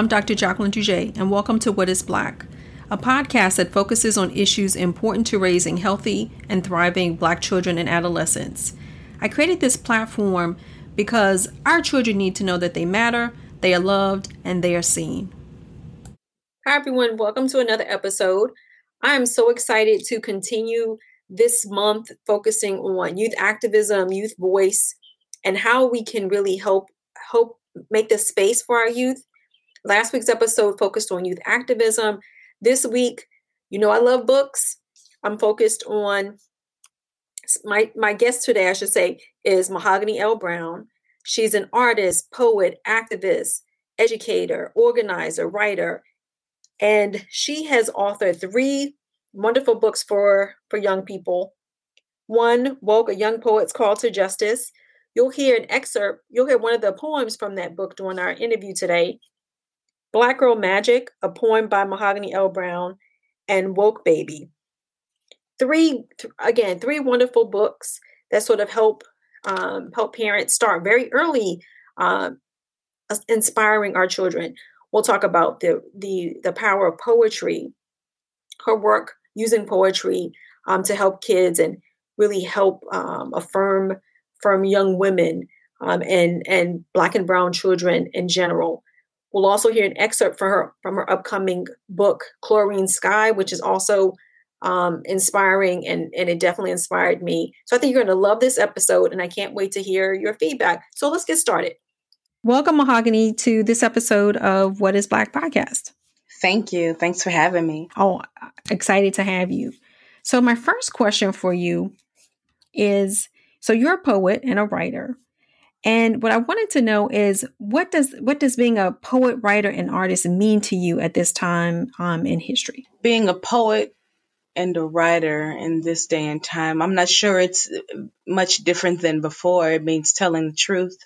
I'm Dr. Jacqueline Dougé, and welcome to What is Black, a podcast that focuses on issues important to raising healthy and thriving Black children and adolescents. I created this platform because our children need to know that they matter, they are loved, and they are seen. Hi, everyone. Welcome to another episode. I am so excited to continue this month focusing on youth activism, youth voice, and how we can really help help make the space for our youth. Last week's episode focused on youth activism. This week, you know, I love books. I'm focused on my my guest today, I should say, is Mahogany L. Browne. She's an artist, poet, activist, educator, organizer, writer, and she has authored three wonderful books for for young people. One, Woke, a young poet's call to justice. You'll hear an excerpt, you'll hear one of the poems from that book during our interview today. Black Girl Magic, a poem by Mahogany L. Browne, and Woke Baby. Three, th- again, three wonderful books that sort of help um, help parents start very early, uh, inspiring our children. We'll talk about the the the power of poetry, her work using poetry um, to help kids and really help um, affirm from young women um, and and black and brown children in general. We'll also hear an excerpt from her from her upcoming book, Chlorine Sky, which is also um, inspiring and, and it definitely inspired me. So I think you're going to love this episode and I can't wait to hear your feedback. So let's get started. Welcome, Mahogany, to this episode of What is Black podcast. Thank you. Thanks for having me. Oh, excited to have you. So, my first question for you is so you're a poet and a writer. And what I wanted to know is what does what does being a poet, writer, and artist mean to you at this time um, in history? Being a poet and a writer in this day and time, I'm not sure it's much different than before. It means telling the truth.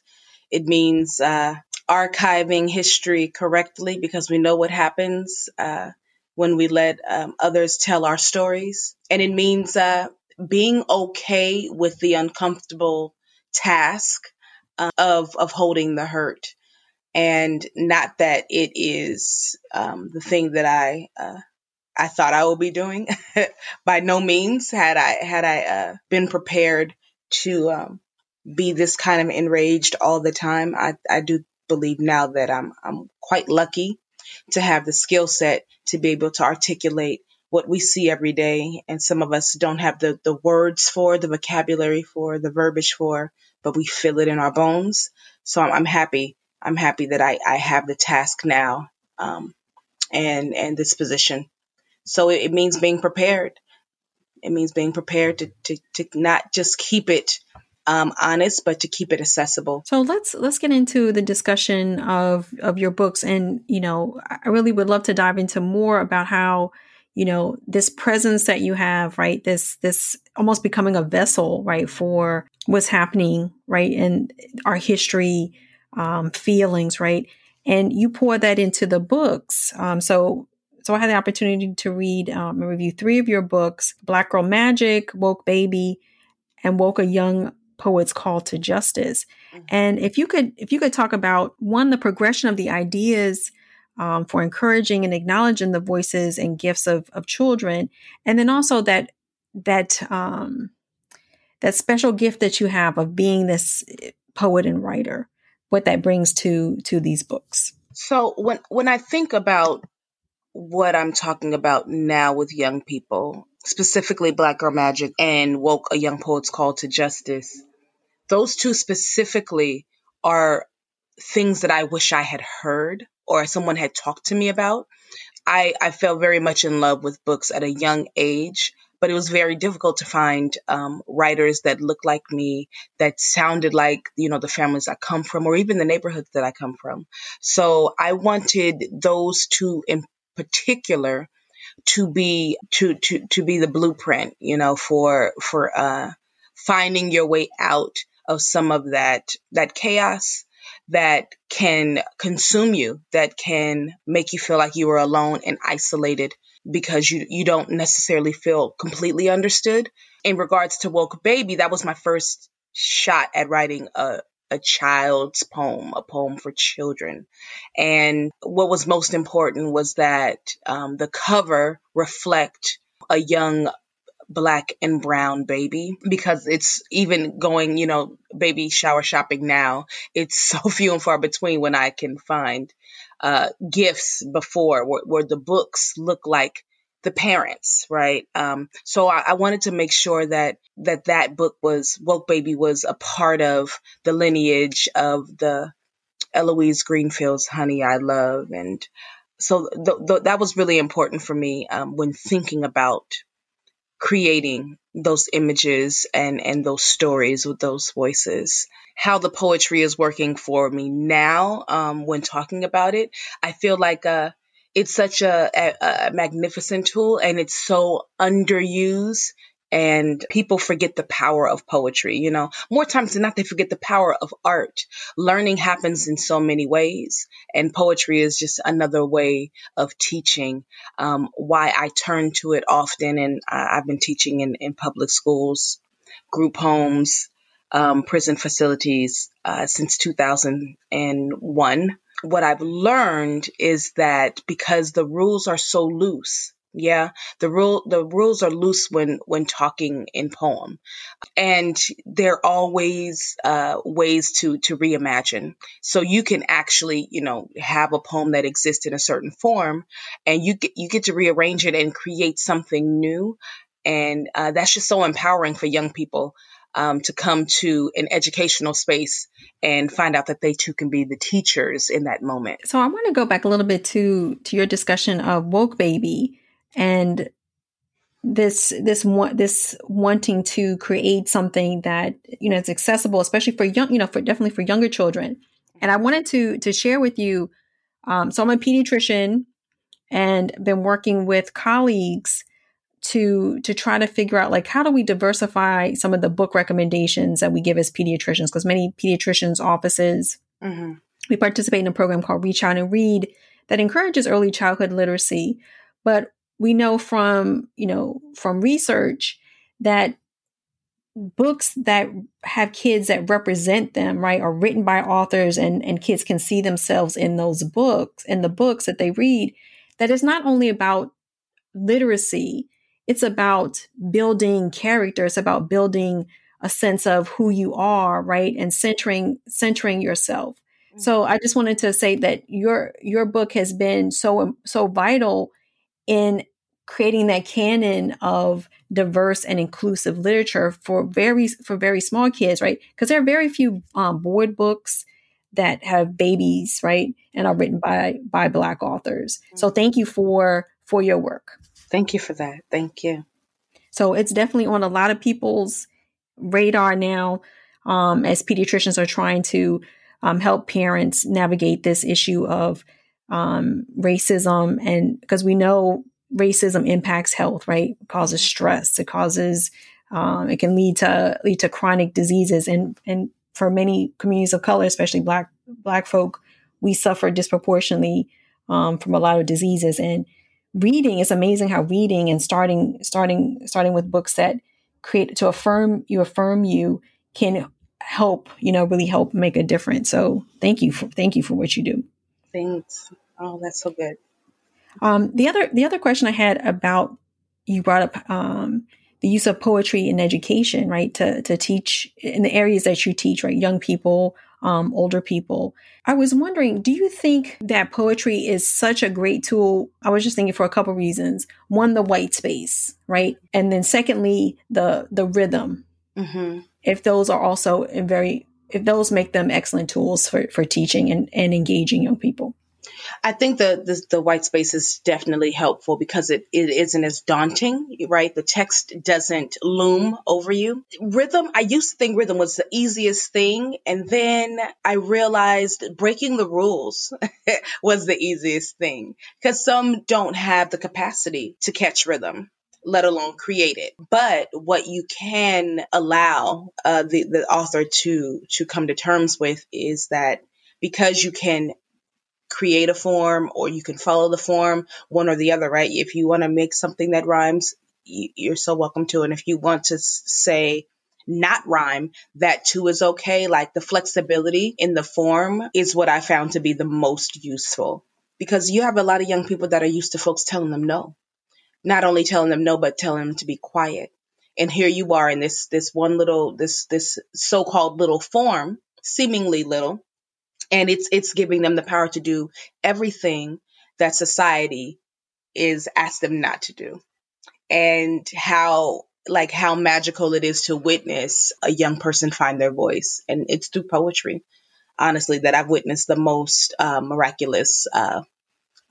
It means uh, archiving history correctly because we know what happens uh, when we let um, others tell our stories. And it means uh, being okay with the uncomfortable task uh, of of holding the hurt, and not that it is um, the thing that I uh, I thought I would be doing. By no means had I had I uh, been prepared to um, be this kind of enraged all the time. I I do believe now that I'm I'm quite lucky to have the skill set to be able to articulate what we see every day. And some of us don't have the, the words for, the vocabulary for, the verbiage for, but we feel it in our bones. So I'm, I'm happy. I'm happy that I, I have the task now um, and, and this position. So it, it means being prepared. It means being prepared to, to, to not just keep it um, honest, but to keep it accessible. So let's let's get into the discussion of of your books, and you know, I really would love to dive into more about how you know this presence that you have right? This this almost becoming a vessel right for what's happening right in our history um, feelings right? And you pour that into the books. Um, so so i had the opportunity to read um, and review three of your books black girl magic woke baby and woke a young poet's call to justice. Mm-hmm. and if you could if you could talk about one the progression of the ideas um, for encouraging and acknowledging the voices and gifts of, of children. And then also that that um, that special gift that you have of being this eh, poet and writer what that brings to to these books. So when when i think about what i'm talking about now with young people specifically black girl magic and woke a young poet's call to justice those two specifically are things that i wish i had heard or someone had talked to me about. I, I fell very much in love with books at a young age, but it was very difficult to find um, writers that looked like me, that sounded like, you know, the families I come from, or even the neighborhoods that I come from. So I wanted those two in particular to be to to to be the blueprint, you know, for for uh, finding your way out of some of that that chaos that can consume you, that can make you feel like you are alone and isolated because you, you don't necessarily feel completely understood. In regards to Woke Baby, that was my first shot at writing a, a child's poem, a poem for children. And what was most important was that um, the cover reflect a young black and brown baby because it's even going, you know, baby shower shopping now. It's so few and far between when I can find uh, gifts before where, where the books look like the parents, right? Um, so I, I, wanted to make sure that that that book was Woke Baby was a part of the lineage of the Eloise Greenfield's Honey I Love, and so th- th- that was really important for me um, when thinking about creating those images and and those stories with those voices. How the poetry is working for me now um, when talking about it i feel like uh, it's such a, a, a magnificent tool and it's so underused and people forget the power of poetry you know? More times than not they forget the power of art. Learning happens in so many ways and poetry is just another way of teaching um, why i turn to it often and I, have been teaching in, in public schools group homes um, prison facilities uh, since 2001 what I've learned is that because the rules are so loose, yeah, the rule the rules are loose when when talking in poem, and there are always uh, ways to to reimagine. So you can actually you know have a poem that exists in a certain form, and you get you get to rearrange it and create something new, and uh, that's just so empowering for young people um, to come to an educational space and find out that they too can be the teachers in that moment. So I want to go back a little bit to to your discussion of woke baby and this this one this wanting to create something that you know is accessible, especially for young you know for definitely for younger children. And I wanted to to share with you. Um, so I'm a pediatrician and been working with colleagues to to try to figure out like how do we diversify some of the book recommendations that we give as pediatricians because many pediatricians offices mm-hmm. we participate in a program called reach out and read that encourages early childhood literacy but we know from you know from research that books that have kids that represent them right are written by authors and and kids can see themselves in those books in the books that they read that is not only about literacy it's about building character. It's about building a sense of who you are, right? And centering, centering yourself. Mm-hmm. So I just wanted to say that your, your book has been so, so vital in creating that canon of diverse and inclusive literature for very, for very small kids, right? Because there are very few um, board books that have babies, right? And are written by, by black authors. So mm-hmm. thank you for, for your work. Thank you for that. Thank you. So it's definitely on a lot of people's radar now um, as pediatricians are trying to um, help parents navigate this issue of um, racism. And because we know racism impacts health, right? It causes stress. It causes, um, it can lead to, lead to chronic diseases. And, and for many communities of color, especially black, black folk, we suffer disproportionately um, from a lot of diseases. And reading is amazing how reading and starting starting starting with books that create to affirm you affirm you can help you know really help make a difference so thank you for thank you for what you do thanks oh that's so good um, the other the other question i had about you brought up um, the use of poetry in education right to to teach in the areas that you teach right young people um, older people. I was wondering, do you think that poetry is such a great tool? I was just thinking for a couple reasons. One, the white space, right, and then secondly, the the rhythm. Mm-hmm. If those are also in very, those make them excellent tools for for teaching and and engaging young people. I think the, the, the white space is definitely helpful because it, it isn't as daunting, right? The text doesn't loom over you. Rhythm, I used to think rhythm was the easiest thing, and then I realized breaking the rules was the easiest thing because some don't have the capacity to catch rhythm let alone create it. But what you can allow uh, the the author to to come to terms with is that because you can create a form or you can follow the form, one or the other, right? If you want to make something that rhymes, you're so welcome to. And if you want to say not rhyme, that too is okay. Like the flexibility in the form is what I found to be the most useful because you have a lot of young people that are used to folks telling them no. Not only telling them no, but telling them to be quiet. And here you are in this, this one little, this, this so-called little form, seemingly little, and it's, it's giving them the power to do everything that society is asked them not to do. And how like how magical it is to witness a young person find their voice. And it's through poetry, honestly, that I've witnessed the most uh, miraculous uh,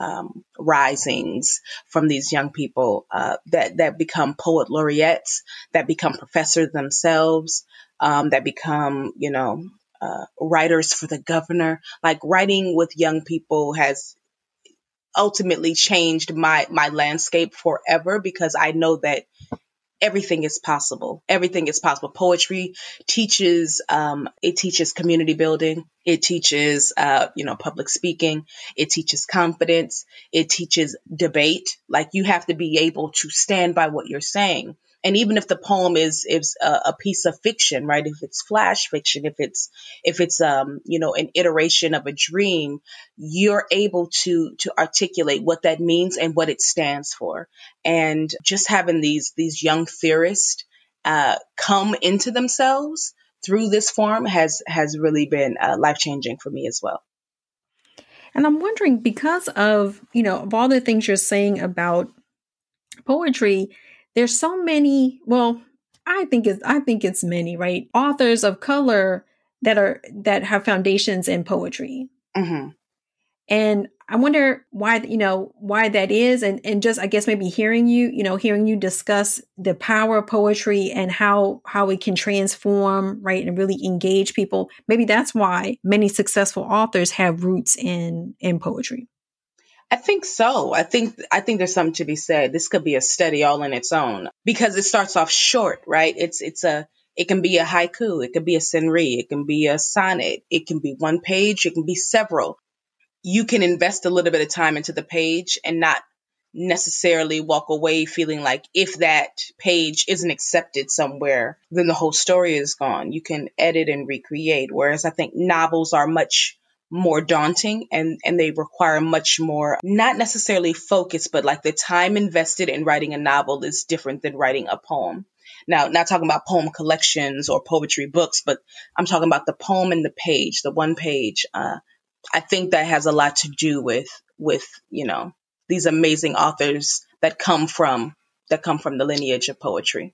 um, risings from these young people uh, that that become poet laureates, that become professors themselves, um, that become you know uh, writers for the governor. Like writing with young people has ultimately changed my my landscape forever because I know that everything is possible. Everything is possible. Poetry teaches, um, it teaches community building. It teaches, uh, you know, public speaking. It teaches confidence. It teaches debate. Like you have to be able to stand by what you're saying and even if the poem is is a, a, piece of fiction right if it's flash fiction if it's if it's um you know an iteration of a dream you're able to to articulate what that means and what it stands for. And just having these these young theorists uh, come into themselves through this form has has really been uh, life changing for me as well. And i'm wondering because of you know of all the things you're saying about poetry there's so many, well, I think it's I think it's many, right? Authors of color that are that have foundations in poetry. Mm-hmm. And I wonder why, you know, why that is. And, and just, I guess maybe hearing you, you know, hearing you discuss the power of poetry and how, how it can transform, right. And really engage people. Maybe that's why many successful authors have roots in, in poetry. I think so. I think I think there's something to be said. This could be a study all in its own because it starts off short, right? It's it's a it can be a haiku, it can be a senryu, it can be a sonnet, it can be one page, it can be several. You can invest a little bit of time into the page and not necessarily walk away feeling like if that page isn't accepted somewhere, then the whole story is gone. You can edit and recreate. Whereas I think novels are much more daunting and, and they require much more, not necessarily focus, but like the time invested in writing a novel is different than writing a poem. Now, not talking about poem collections or poetry books, but I'm talking about the poem and the page, the one page. Uh, I think that has a lot to do with, with, you know, these amazing authors that come from, that come from the lineage of poetry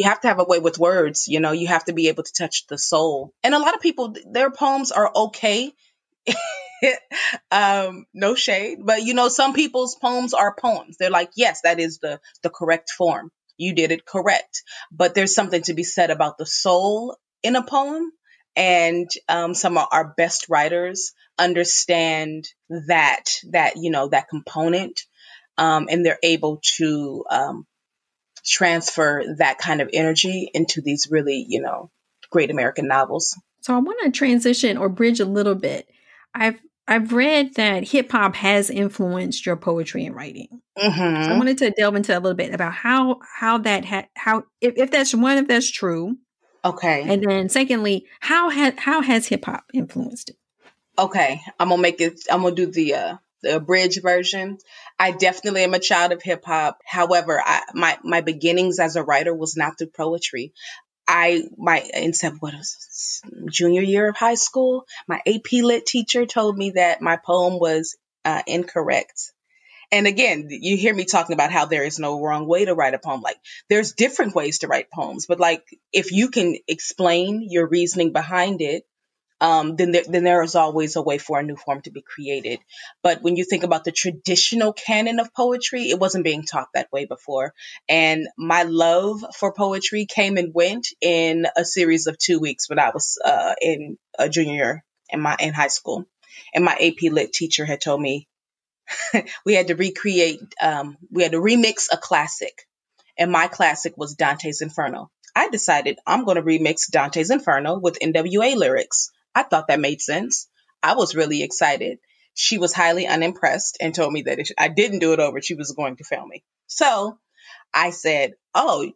you have to have a way with words you know you have to be able to touch the soul. And a lot of people their poems are okay. Um no shade but you know some people's poems are poems. They're like yes that is the the correct form. You did it correct. But there's something to be said about the soul in a poem and um, some of our best writers understand that that you know that component um, and they're able to um, transfer that kind of energy into these really, you know, great American novels. So I want to transition or bridge a little bit. I've I've read that hip hop has influenced your poetry and writing. Mm-hmm. So I wanted to delve into a little bit about how how that had how if, if that's one if that's true. Okay. And then secondly, how has how has hip hop influenced it? Okay, I'm gonna make it. I'm gonna do the uh, the abridged version. I definitely am a child of hip hop. However, I, my my beginnings as a writer was not through poetry. I my in what was junior year of high school, my AP Lit teacher told me that my poem was uh, incorrect. And again, you hear me talking about how there is no wrong way to write a poem. Like there's different ways to write poems, but like if you can explain your reasoning behind it, um, then there, then there is always a way for a new form to be created. But when you think about the traditional canon of poetry, it wasn't being taught that way before. And my love for poetry came and went in a series of two weeks when I was uh, in a junior year in my in high school. And my AP Lit teacher had told me we had to recreate, um, we had to remix a classic. And my classic was Dante's Inferno. I decided I'm going to remix Dante's Inferno with NWA lyrics. I thought that made sense. I was really excited. She was highly unimpressed and told me that if I didn't do it over, she was going to fail me. So I said, Oh,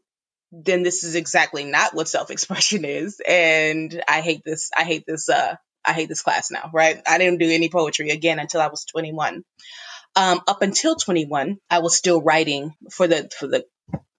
then this is exactly not what self-expression is and i hate this i hate this uh i hate this class now right i didn't do any poetry again until i was 21 um, up until 21 i was still writing for the for the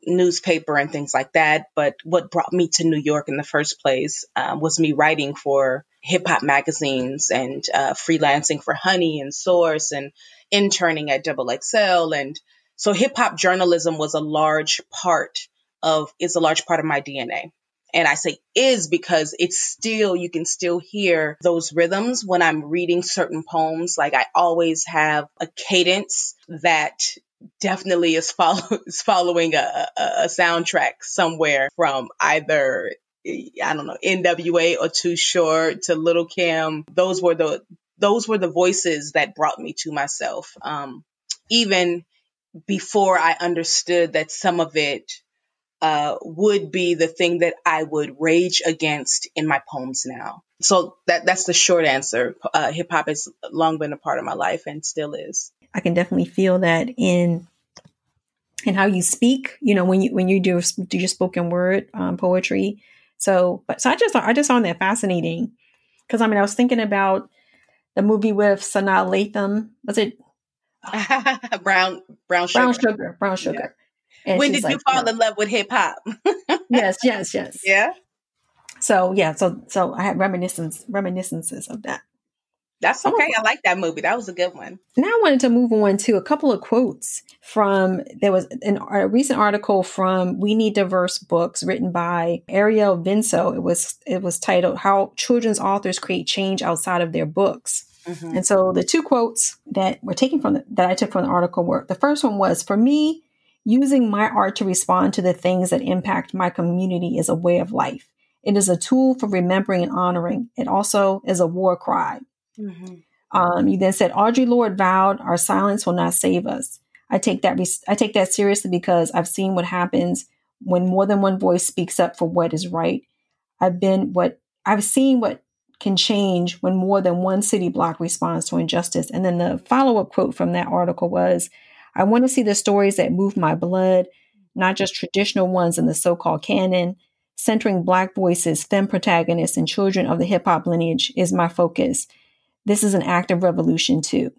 newspaper and things like that but what brought me to new york in the first place um, was me writing for hip hop magazines and uh, freelancing for honey and source and interning at double xl and so hip hop journalism was a large part of is a large part of my DNA. And I say is because it's still, you can still hear those rhythms when I'm reading certain poems. Like I always have a cadence that definitely is, follow, is following a, a, a soundtrack somewhere from either I don't know, NWA or Too Short to Lil' Kim. Those were the those were the voices that brought me to myself. Um, even before I understood that some of it uh, would be the thing that I would rage against in my poems now. So that that's the short answer. Uh, Hip hop has long been a part of my life and still is. I can definitely feel that in in how you speak. You know, when you when you do do your spoken word um, poetry. So, but so I just I just found that fascinating because I mean I was thinking about the movie with Sanaa Lathan. Was it brown brown sugar? Brown sugar. Brown sugar. Yeah. And when did like, you fall no. in love with hip hop? yes, yes, yes. Yeah. So yeah, so so I had reminiscence reminiscences of that. That's okay. I like that movie. That was a good one. Now I wanted to move on to a couple of quotes from there was an, a recent article from We Need Diverse Books written by Ariel Vinso. It was it was titled How Children's Authors Create Change Outside of Their Books. Mm-hmm. And so the two quotes that were taken from the, that I took from the article were the first one was for me Using my art to respond to the things that impact my community is a way of life. It is a tool for remembering and honoring. It also is a war cry. Mm-hmm. Um, you then said, Audre Lorde vowed, "Our silence will not save us." I take that I take that seriously because I've seen what happens when more than one voice speaks up for what is right. I've been what I've seen what can change when more than one city block responds to injustice. And then the follow up quote from that article was I want to see the stories that move my blood, not just traditional ones in the so called canon. Centering Black voices, femme protagonists, and children of the hip hop lineage is my focus. This is an act of revolution, too.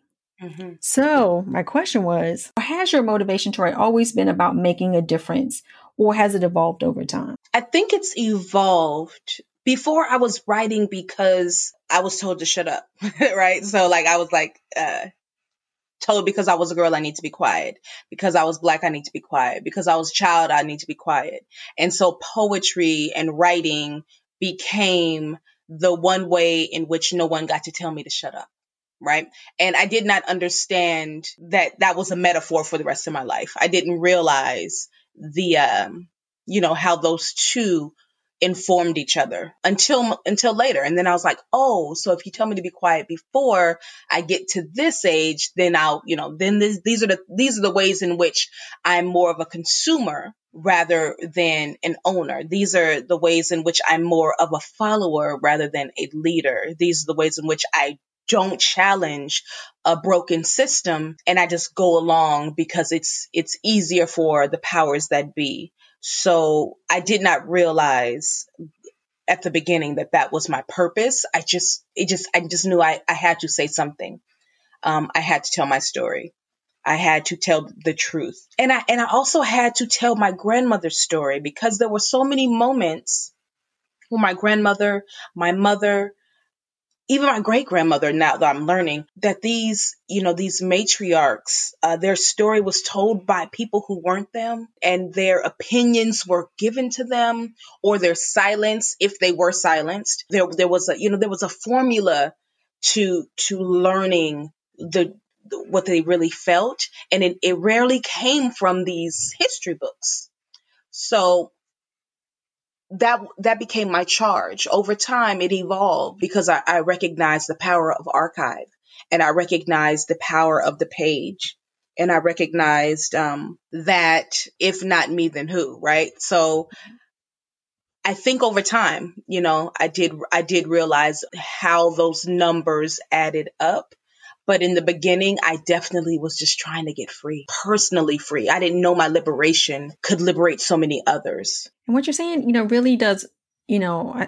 Mm-hmm. So, my question was Has your motivation, Tori, always been about making a difference, or has it evolved over time? I think it's evolved. Before I was writing because I was told to shut up, right? So, like, I was like, uh, told because I was a girl, I need to be quiet. Because I was black, I need to be quiet. Because I was a child, I need to be quiet. And so poetry and writing became the one way in which no one got to tell me to shut up. Right. And I did not understand that that was a metaphor for the rest of my life. I didn't realize the, um, you know, how those two informed each other until until later. And then i was like oh so if you tell me to be quiet before i get to this age then i'll you know then this, these are the these are the ways in which i'm more of a consumer rather than an owner. These are the ways in which i'm more of a follower rather than a leader. These are the ways in which i don't challenge a broken system and I just go along because it's it's easier for the powers that be so I did not realize at the beginning that that was my purpose. I just, it just, I just knew I, I had to say something. Um, I had to tell my story. I had to tell the truth. And I, and I also had to tell my grandmother's story because there were so many moments where my grandmother, my mother, even my great grandmother now that I'm learning that these, you know, these matriarchs, uh, their story was told by people who weren't them and their opinions were given to them or their silence, if they were silenced. There, there was a, you know, there was a formula to, to learning the, what they really felt. And it, it rarely came from these history books. So that that became my charge. Over time, it evolved because I, I recognized the power of archive, and I recognized the power of the page, and I recognized um, that if not me, then who, right? So. I think over time, you know, I did I did realize how those numbers added up. But in the beginning, I definitely was just trying to get free, personally free. I didn't know my liberation could liberate so many others. And what you're saying, you know, really does, you know,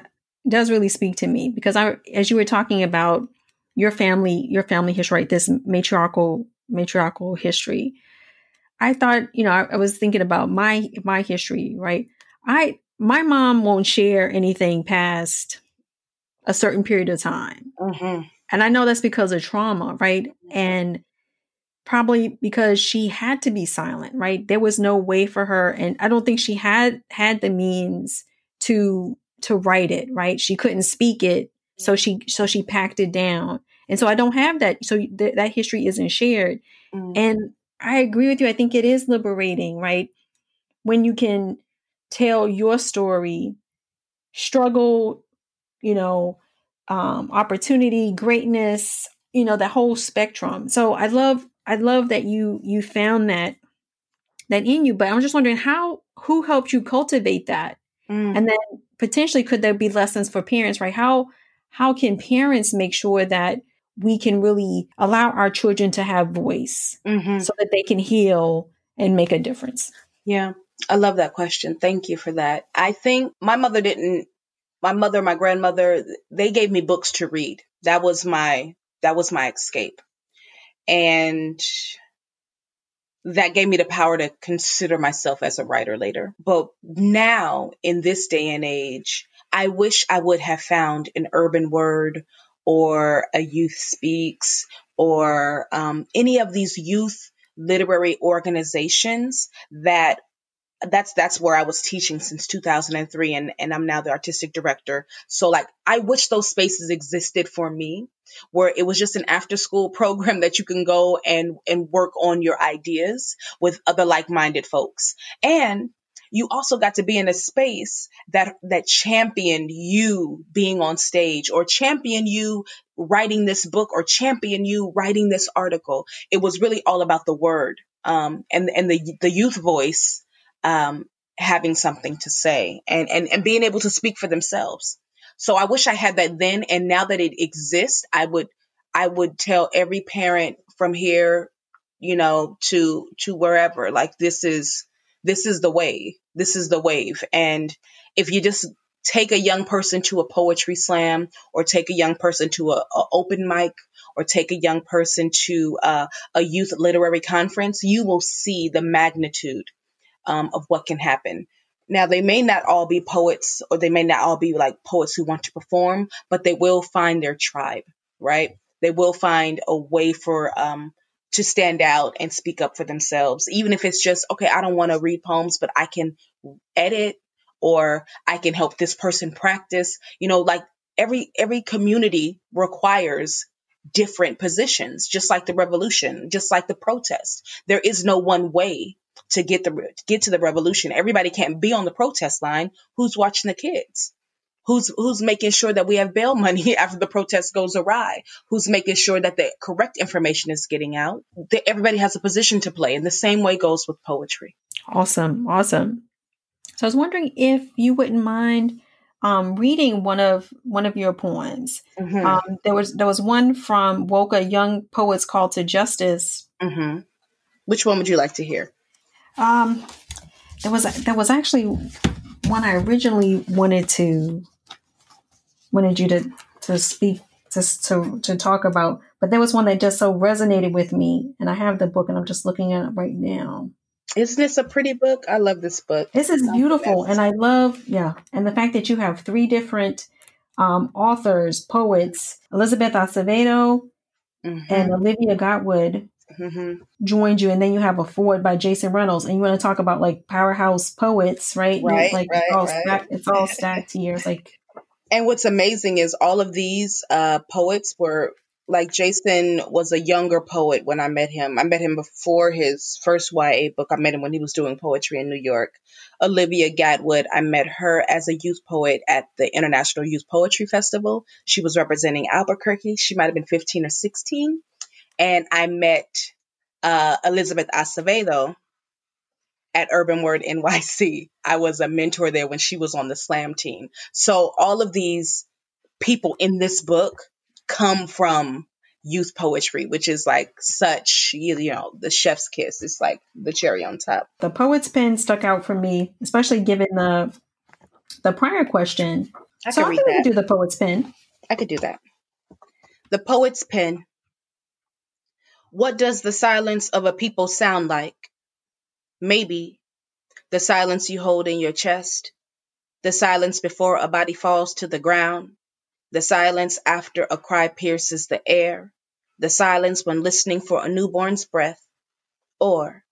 does really speak to me because I, as you were talking about your family, your family history, right? This matriarchal, matriarchal history. I thought, you know, I, I was thinking about my my history, right? I my mom won't share anything past a certain period of time. Mm-hmm. And I know that's because of trauma, right? And probably because she had to be silent, right? There was no way for her and I don't think she had had the means to to write it, right? She couldn't speak it, so she so she packed it down. And so I don't have that so th- that history isn't shared. Mm-hmm. And I agree with you. I think it is liberating, right? When you can tell your story, struggle, you know, um, opportunity, greatness, you know, the whole spectrum. So I love, I love that you you found that that in you. But I'm just wondering how who helped you cultivate that, mm. and then potentially could there be lessons for parents, right? How how can parents make sure that we can really allow our children to have voice mm-hmm. so that they can heal and make a difference? Yeah. I love that question. Thank you for that. I think my mother didn't my mother, my grandmother, they gave me books to read. That was my that was my escape. And that gave me the power to consider myself as a writer later. But now in this day and age, I wish I would have found an urban word or a youth speaks or um, any of these youth literary organizations that that's that's where I was teaching since 2003 and and I'm now the artistic director. So like I wish those spaces existed for me where it was just an after school program that you can go and and work on your ideas with other like-minded folks. And you also got to be in a space that that championed you being on stage or champion you writing this book or champion you writing this article. It was really all about the word um, and and the the youth voice um, having something to say and, and, and being able to speak for themselves. So I wish I had that then. And now that it exists, I would, I would tell every parent from here, you know, to, to wherever, like this is, this is the wave. This is the wave. And if you just take a young person to a poetry slam or take a young person to a, a open mic or take a young person to a, a youth literary conference, you will see the magnitude um, of what can happen. Now, they may not all be poets or they may not all be like poets who want to perform, but they will find their tribe, right? They will find a way for, um, to stand out and speak up for themselves, even if it's just, okay, I don't want to read poems, but I can edit or I can help this person practice. You know, like every, every community requires different positions, just like the revolution, just like the protest. There is no one way to get the get to the revolution. Everybody can't be on the protest line. Who's watching the kids? Who's who's making sure that we have bail money after the protest goes awry? Who's making sure that the correct information is getting out? That everybody has a position to play, and the same way goes with poetry. Awesome, awesome. So I was wondering if you wouldn't mind um, reading one of one of your poems. Mm-hmm. Um, there was there was one from Woke a Young Poets Call to Justice. Mm-hmm. Which one would you like to hear? Um, there was there was actually one I originally wanted to wanted you to to speak to to to talk about, but there was one that just so resonated with me, and I have the book, and I'm just looking at it right now. Isn't this a pretty book? I love this book. This is beautiful, and I love yeah, and the fact that you have three different um, authors, poets, Elizabeth Acevedo mm-hmm. and Olivia Gatwood, mm-hmm. joined you, and then you have a forward by Jason Reynolds, and you want to talk about like powerhouse poets, right? Right, like right, it's all right. stacked. It's all stacked here. It's like, and what's amazing is all of these uh, poets were like Jason was a younger poet when I met him. I met him before his first YA book. I met him when he was doing poetry in New York. Olivia Gatwood, I met her as a youth poet at the International Youth Poetry Festival. She was representing Albuquerque. She might have been 15 or 16 and I met uh, Elizabeth Acevedo at Urban Word NYC. I was a mentor there when she was on the slam team. So all of these people in this book come from youth poetry, which is like such, you, you know, the chef's kiss. It's like the cherry on top. The poet's pen stuck out for me, especially given the the prior question. I so I think we could do the poet's pen. I could do that. The poet's pen. What does the silence of a people sound like? Maybe the silence you hold in your chest, the silence before a body falls to the ground, the silence after a cry pierces the air, the silence when listening for a newborn's breath? Or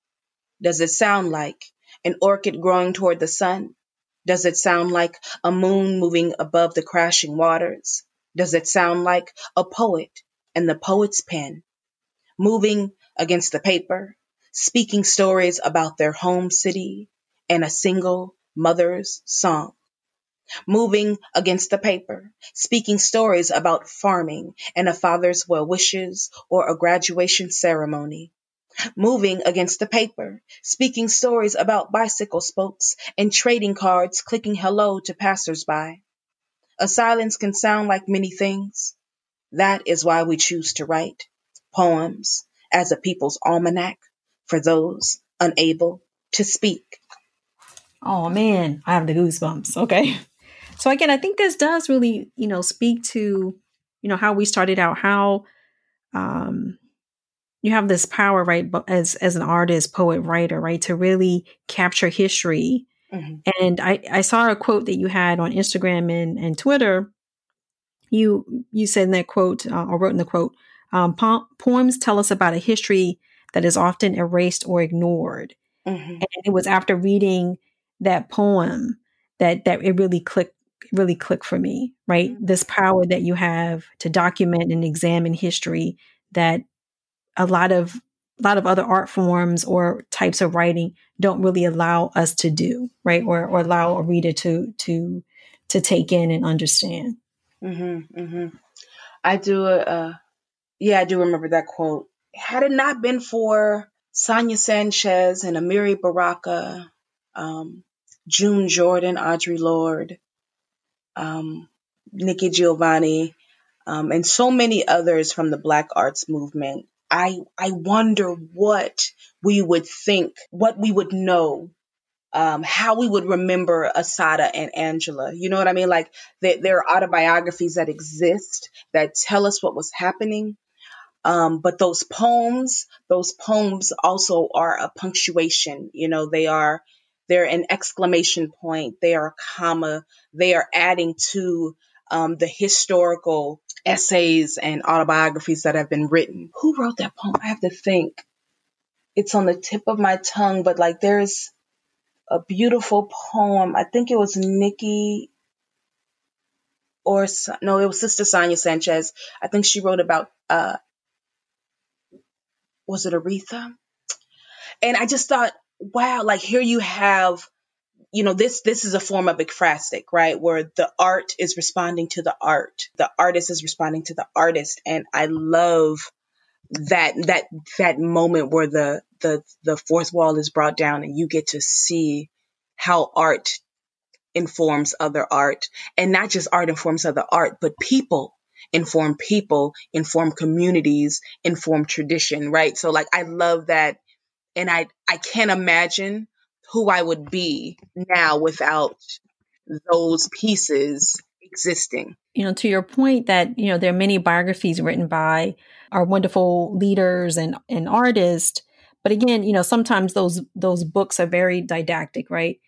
does it sound like an orchid growing toward the sun? Does it sound like a moon moving above the crashing waters? Does it sound like a poet and the poet's pen, moving against the paper, speaking stories about their home city and a single mother's song? moving against the paper, speaking stories about farming and a father's well wishes or a graduation ceremony. Moving against the paper, speaking stories about bicycle spokes and trading cards clicking hello to passersby. A silence can sound like many things. That is why we choose to write poems as a people's almanac for those unable to speak. Oh man, I have the goosebumps. Okay. So again, I think this does really, you know, speak to, you know, how we started out, how um you have this power, right, as as an artist, poet, writer, right, to really capture history. Mm-hmm. And I, I saw a quote that you had on Instagram and, and Twitter. You you said in that quote, uh, or wrote in the quote, um, po- poems tell us about a history that is often erased or ignored. Mm-hmm. And it was after reading that poem that that it really clicked really clicked for me, right? Mm-hmm. This power that you have to document and examine history that a lot of a lot of other art forms or types of writing don't really allow us to do, right? Or or allow a reader to to to take in and understand. Mm-hmm, mm-hmm. I do. Uh, yeah, I do remember that quote. Had it not been for Sonia Sanchez and Amiri Baraka, um, June Jordan, Audre Lorde, um, Nikki Giovanni, um, and so many others from the Black arts movement. I I wonder what we would think, what we would know, um, how we would remember Assata and Angela. You know what I mean? Like there are autobiographies that exist that tell us what was happening. Um, but those poems, those poems also are a punctuation. You know, they are they're an exclamation point. They are a comma. They are adding to um, the historical essays and autobiographies that have been written. Who wrote that poem? I have to think. It's on the tip of my tongue, but like there's a beautiful poem. I think it was Nikki or no, it was Sister Sonia Sanchez. I think she wrote about uh was it Aretha? And I just thought wow, like here you have, you know, this this is a form of ekphrastic, right? Where the art is responding to the art, the artist is responding to the artist, and I love that that that moment where the the the fourth wall is brought down and you get to see how art informs other art and not just art informs other art but people inform people inform communities inform tradition right so like i love that and I I can't imagine who I would be now without those pieces existing. You know, to your point that, you know, there are many biographies written by our wonderful leaders and, and artists. But again, you know, sometimes those those books are very didactic, right?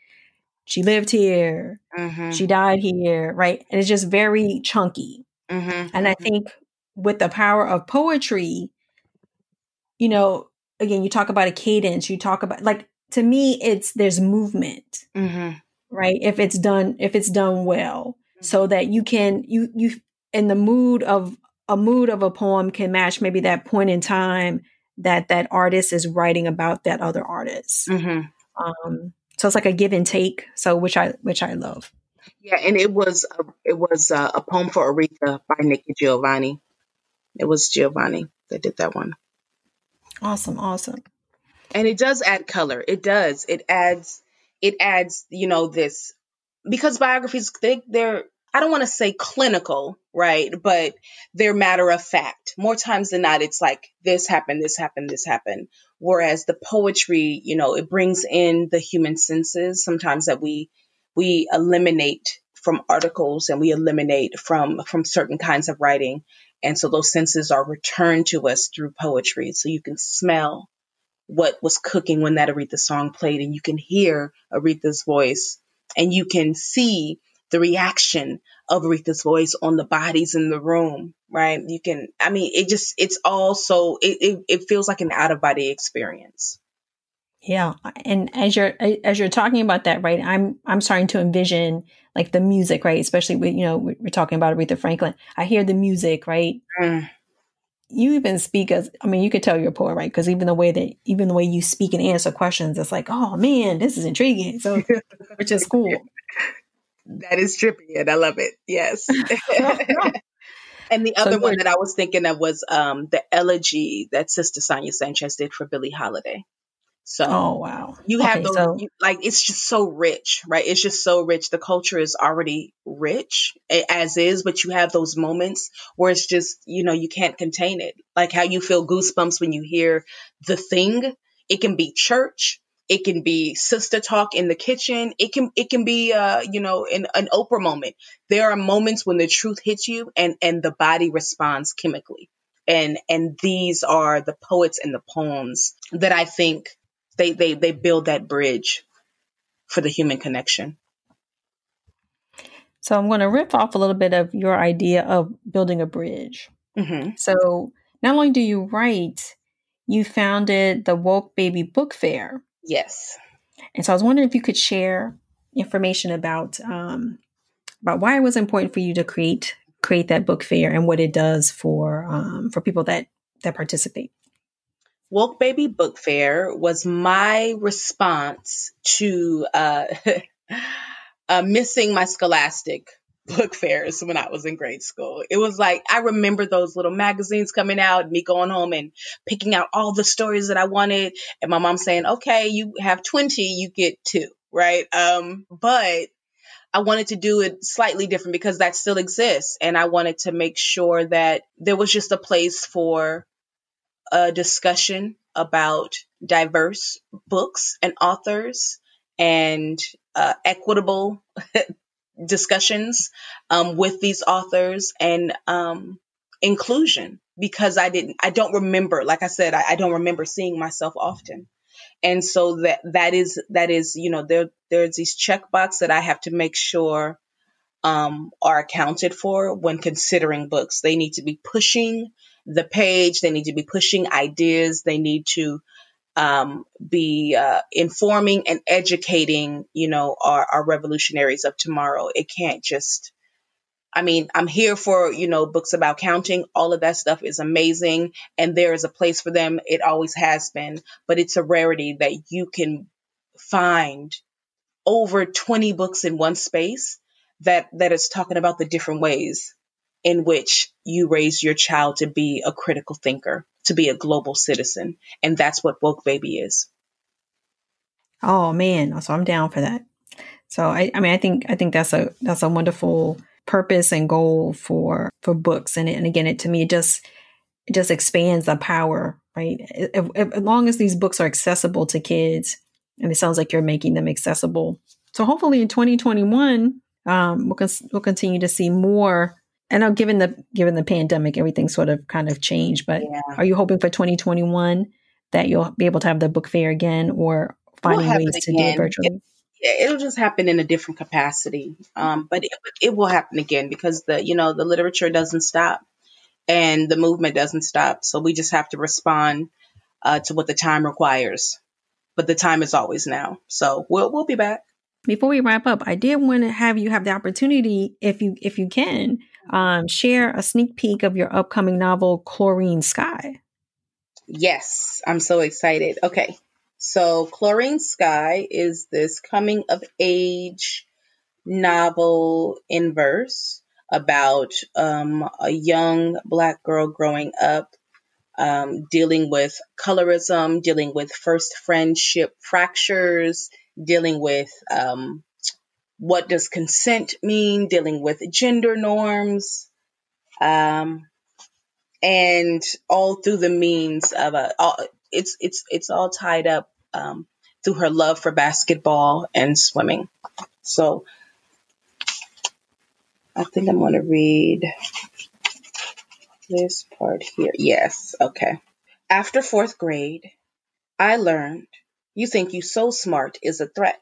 She lived here, mm-hmm. she died here, right? And it's just very chunky. Mm-hmm. And I mm-hmm. think with the power of poetry, you know, again, you talk about a cadence, you talk about like to me, it's there's movement, mm-hmm. right? If it's done, if it's done well, mm-hmm. so that you can you you in the mood of a mood of a poem can match maybe that point in time that that artist is writing about that other artist. Mm-hmm. Um, so it's like a give and take. So which I which I love. Yeah, and it was a, it was a, a poem for Aretha by Nikki Giovanni. It was Giovanni that did that one. Awesome, awesome. And it does add color. It does. It adds it adds, you know, this because biographies they they're I don't want to say clinical, right? But they're matter of fact. More times than not, it's like this happened, this happened, this happened. Whereas the poetry, you know, it brings in the human senses sometimes that we we eliminate from articles and we eliminate from from certain kinds of writing. And so those senses are returned to us through poetry. So you can smell what was cooking when that Aretha song played and you can hear Aretha's voice and you can see the reaction of Aretha's voice on the bodies in the room, right? You can, I mean, it just, it's all so, it, it, it feels like an out of body experience. Yeah. And as you're, as you're talking about that, right, I'm, I'm starting to envision like the music, right? Especially with, you know, we're talking about Aretha Franklin. I hear the music, right? Mm. You even speak as, I mean, you could tell you're a poet, right? Because even the way that, even the way you speak and answer questions, it's like, oh man, this is intriguing. So, which is cool. That is trippy, and I love it. Yes. and the other so one that I was thinking of was um, the elegy that Sister Sonia Sanchez did for Billie Holiday. So, oh wow, you have okay, those so, you, like it's just so rich, right? It's just so rich. The culture is already rich as is, but you have those moments where it's just you know you can't contain it. Like how you feel goosebumps when you hear the thing. It can be church, it can be sister talk in the kitchen. It can it can be uh you know an, an Oprah moment. There are moments when the truth hits you and and the body responds chemically. And and these are the poets and the poems that I think they they they build that bridge for the human connection. So I'm going to riff off a little bit of your idea of building a bridge. Mm-hmm. So not only do you write, you founded the Woke Baby Book Fair, Yes. And so I was wondering if you could share information about um, about why it was important for you to create create that book fair and what it does for um, for people that that participate. Woke Baby Book Fair was my response to uh, uh, missing my scholastic book fairs when I was in grade school. It was like I remember those little magazines coming out, me going home and picking out all the stories that I wanted, and my mom saying, "Okay, you have 20, you get 2." Right? Um, but I wanted to do it slightly different because that still exists and I wanted to make sure that there was just a place for a discussion about diverse books and authors and uh, equitable discussions um, with these authors and um, inclusion because I didn't, I don't remember, like I said, I, I, don't remember seeing myself often. And so that, that is, that is, you know, there, there's these checkbox that I have to make sure um, are accounted for when considering books. They need to be pushing the page. They need to be pushing ideas. They need to um, be uh, informing and educating, you know, our, our revolutionaries of tomorrow. It can't just, I mean, I'm here for, you know, books about counting. All of that stuff is amazing. And there is a place for them. It always has been, but it's a rarity that you can find over 20 books in one space that, that is talking about the different ways in which you raise your child to be a critical thinker, to be a global citizen. And that's what Woke Baby is. Oh man, so I'm down for that. So I, I mean, I think I think that's a that's a wonderful purpose and goal for for books, and and again, it to me it just it just expands the power, right? If, if, as long as these books are accessible to kids, and it sounds like you're making them accessible. So hopefully in 2021, um, we'll, we'll continue to see more I know given the given the pandemic, everything sort of kind of changed. But yeah. are you hoping for 2021 that you'll be able to have the book fair again, or finding ways to do it virtually? It, it'll just happen in a different capacity, um, but it, it will happen again because the you know the literature doesn't stop and the movement doesn't stop. So we just have to respond uh, to what the time requires. But the time is always now. So we'll we'll be back. Before we wrap up, I did want to have you have the opportunity, if you if you can, um, share a sneak peek of your upcoming novel, Chlorine Sky. Yes, I'm so excited. Okay, so Chlorine Sky is this coming of age novel in verse about um, a young black girl growing up, um, dealing with colorism, dealing with first friendship fractures, dealing with um, what does consent mean, dealing with gender norms, um, and all through the means of a, all, it's it's it's all tied up um, through her love for basketball and swimming. So I think I'm going to read this part here. Yes, okay. After fourth grade, I learned you think you so smart is a threat.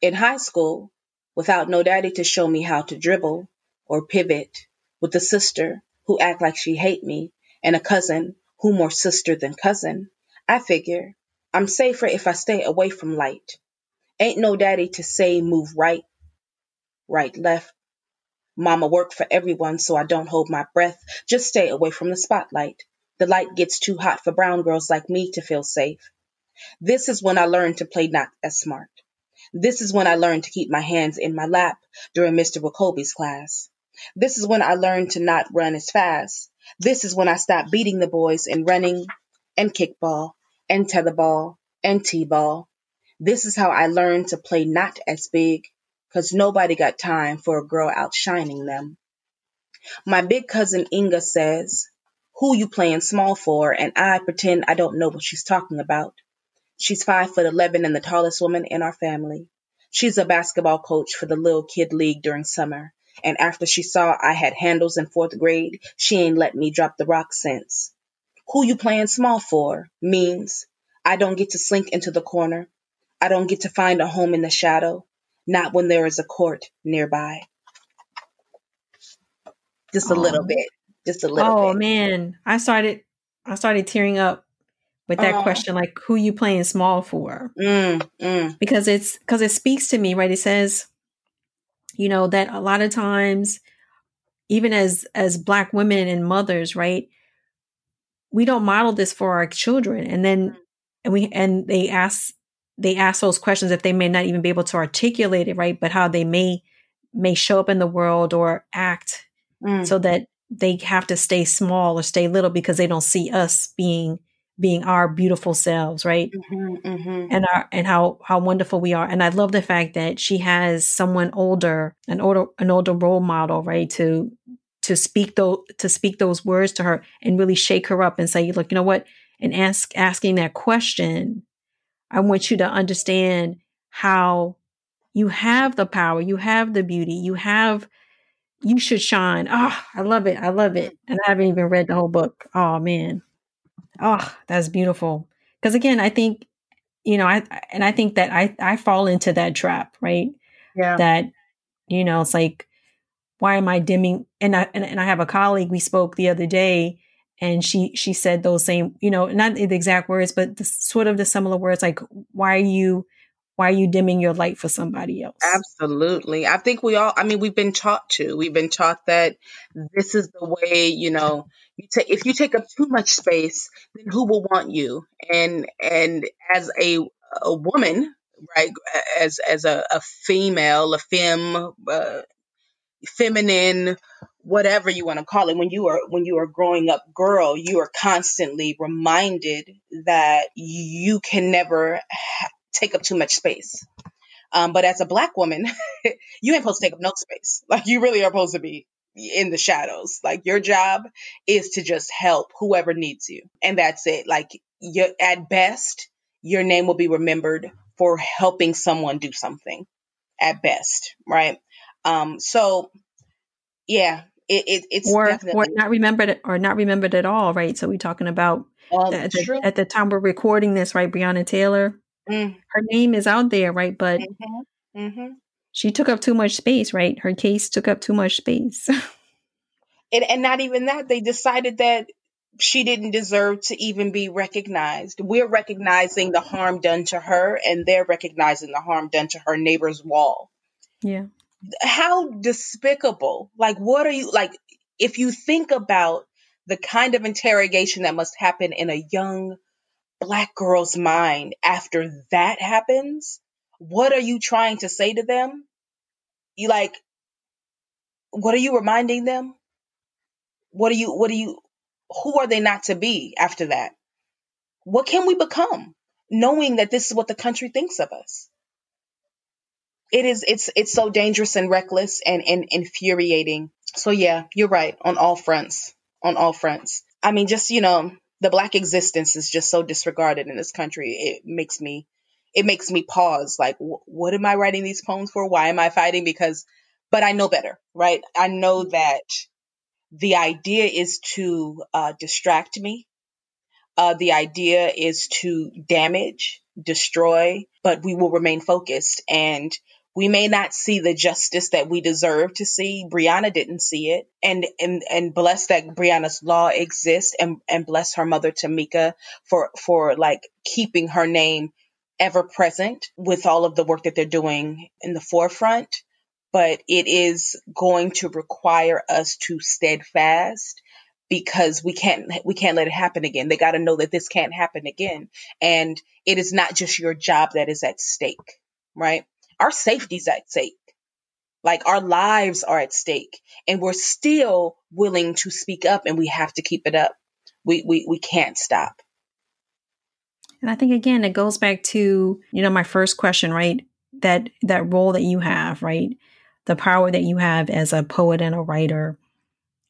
In high school, without no daddy to show me how to dribble or pivot, with a sister who act like she hate me and a cousin who more sister than cousin, I figure I'm safer if I stay away from light. Ain't no daddy to say move right, right, left. Mama work for everyone so I don't hold my breath. Just stay away from the spotlight. The light gets too hot for brown girls like me to feel safe. This is when I learned to play not as smart. This is when I learned to keep my hands in my lap during Mr. Wakobe's class. This is when I learned to not run as fast. This is when I stopped beating the boys in running and kickball and tetherball and t-ball. This is how I learned to play not as big because nobody got time for a girl outshining them. My big cousin Inga says, who you playing small for? And I pretend I don't know what she's talking about. She's five foot eleven and the tallest woman in our family. She's a basketball coach for the little kid league during summer. And after she saw I had handles in fourth grade, she ain't let me drop the rock since. Who you playing small for means I don't get to slink into the corner. I don't get to find a home in the shadow, not when there is a court nearby. Just a little bit. Just a little oh bit. man, I started I started tearing up with that Aw. question like who you playing small for? Mm, mm, because it's because it speaks to me right? It says you know that a lot of times even as as black women and mothers right we don't model this for our children. And then and we and they ask they ask those questions if they may not even be able to articulate it right? But how they may may show up in the world or act mm. so that they have to stay small or stay little because they don't see us being being our beautiful selves right? Mhm, mhm. and our and how how wonderful we are. And i love the fact that she has someone older an older an older role model right to to speak those to speak those words to her and really shake her up and say look you know what? And ask asking that question i want you to understand how you have the power you have the beauty you have you should shine. Oh i love it i love it. And i haven't even read the whole book. Oh man oh that's beautiful. Because again i think you know i and i think that i i fall into that trap right? Yeah. that you know it's like why am i dimming? And i and, and i have a colleague we spoke the other day and she she said those same you know not the exact words but the, sort of the similar words like why are you why are you dimming your light for somebody else Absolutely. I think we all, I mean, we've been taught to. We've been taught that this is the way, you know, you take if you take up too much space, then who will want you? And and as a a woman, right, as as a, a female, a femme, uh, feminine, whatever you want to call it, when you are when you are growing up girl, you are constantly reminded that you can never ha- take up too much space. Um, but as a black woman, you ain't supposed to take up no space. Like you really are supposed to be in the shadows. Like your job is to just help whoever needs you. And that's it. Like you at best, your name will be remembered for helping someone do something at best. Right. Um, so yeah, it, it it's or or not remembered or not remembered at all right so we're talking about um, at the, at the time we're recording this right breonna taylor Mm, her name is out there right? But mhm, mhm. she took up too much space right? Her case took up too much space. And, and not even that they decided that she didn't deserve to even be recognized. We're recognizing the harm done to her and they're recognizing the harm done to her neighbor's wall. Yeah. How despicable. Like what are you like if you think about the kind of interrogation that must happen in a young black girl's mind after that happens what are you trying to say to them you like what are you reminding them what are you what are you who are they not to be after that what can we become knowing that this is what the country thinks of us it is it's it's so dangerous and reckless and, and infuriating. So yeah, you're right on all fronts. On all fronts. I mean, just you know, the black existence is just so disregarded in this country. It makes me it makes me pause. Like, wh- what am I writing these poems for? Why am I fighting? Because, but I know better, right? I know that the idea is to uh, distract me. Uh, the idea is to damage, destroy, but we will remain focused. And we may not see the justice that we deserve to see. Breonna didn't see it. And and and bless that Breonna's law exists and, and bless her mother Tamika for for like keeping her name ever present with all of the work that they're doing in the forefront. But it is going to require us to steadfast because we can't we can't let it happen again. They got to know that this can't happen again. And it is not just your job that is at stake, right? Our safety's at stake. Like our lives are at stake and we're still willing to speak up and we have to keep it up. We, we, we can't stop. And I think again, it goes back to, you know, my first question, right? That, that role that you have, right? The power that you have as a poet and a writer,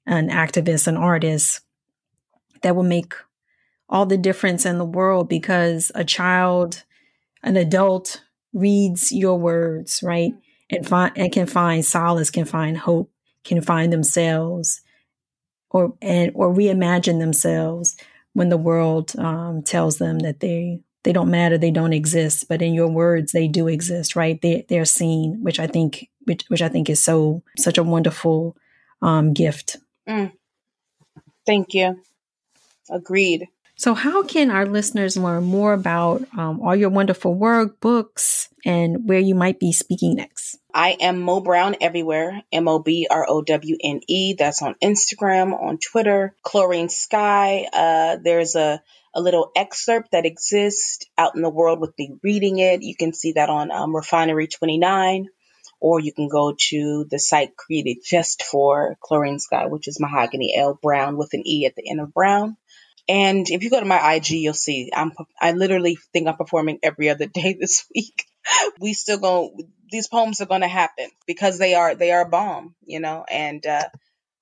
an activist, an artist that will make all the difference in the world because a child, an adult reads your words, right? And find and can find solace, can find hope, can find themselves or and or reimagine themselves when the world um, tells them that they they don't matter, they don't exist. But in your words, they do exist, right? They they're seen, which I think which which I think is so such a wonderful um, gift. Mm. Thank you. Agreed. So, how can our listeners learn more about um, all your wonderful work, books, and where you might be speaking next? I am Mo Brown everywhere, M O B R O W N E. That's on Instagram, on Twitter, Chlorine Sky. Uh, there's a, a little excerpt that exists out in the world with me reading it. You can see that on um, Refinery 29, or you can go to the site created just for Chlorine Sky, which is Mahogany L Browne with an E at the end of Brown. And if you go to my IG, you'll see I'm I literally think I'm performing every other day this week. we still going these poems are going to happen because they are they are bomb, you know. And uh,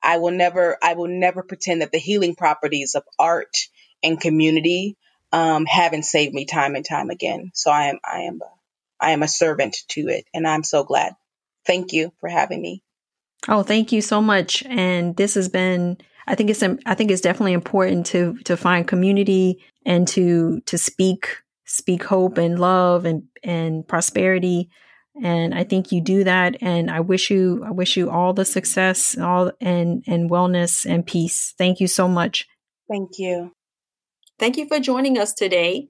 I will never I will never pretend that the healing properties of art and community um, haven't saved me time and time again. So I am I am I am a servant to it, and I'm so glad. Thank you for having me. Oh, thank you so much. And this has been I think it's I think it's definitely important to to find community and to to speak speak hope and love and and prosperity and I think you do that and I wish you I wish you all the success all and and wellness and peace. Thank you so much. Thank you. Thank you for joining us today.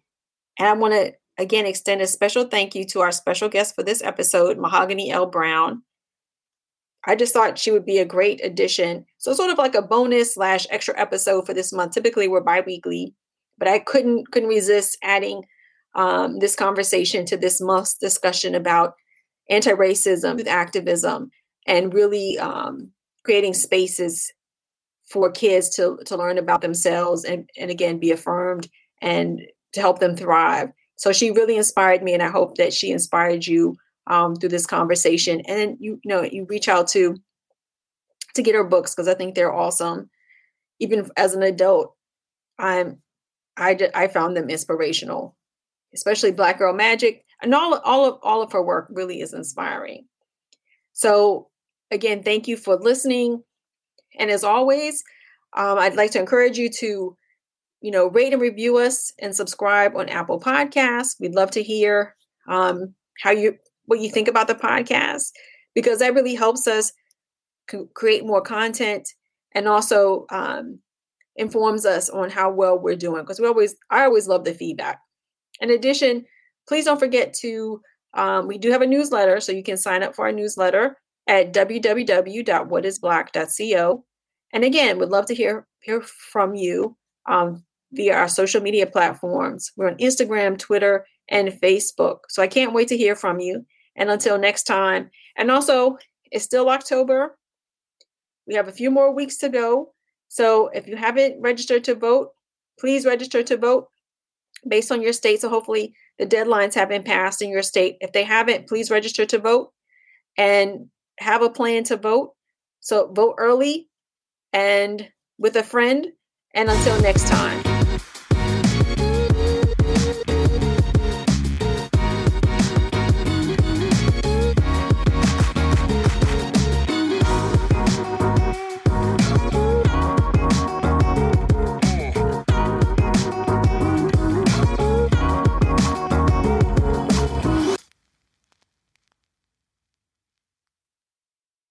And I want to again extend a special thank you to our special guest for this episode, Mahogany L. Browne. I just thought she would be a great addition. So sort of like a bonus slash extra episode for this month. Typically we're biweekly, but I couldn't couldn't resist adding um, this conversation to this month's discussion about anti-racism, activism, and really um, creating spaces for kids to to learn about themselves and and again be affirmed and to help them thrive. So she really inspired me, and I hope that she inspired you um, through this conversation. And then you, you know you reach out to to get her books because I think they're awesome. Even as an adult, I'm I I found them inspirational, especially Black Girl Magic, and all all of all of her work really is inspiring. So again, thank you for listening, and as always, um, I'd like to encourage you to you know rate and review us and subscribe on Apple Podcasts. We'd love to hear um, how you what you think about the podcast because that really helps us create more content and also um, informs us on how well we're doing because we always i always love the feedback. In addition please don't forget to um, we do have a newsletter so you can sign up for our newsletter at www.whatisblack.co and again we'd love to hear hear from you um, via our social media platforms. We're on instagram twitter and facebook so i can't wait to hear from you and until next time, and also it's still October. We have a few more weeks to go. So if you haven't registered to vote, please register to vote based on your state. So hopefully the deadlines have been passed in your state. If they haven't, please register to vote. and have a plan to vote. So vote early and with a friend. And until next time.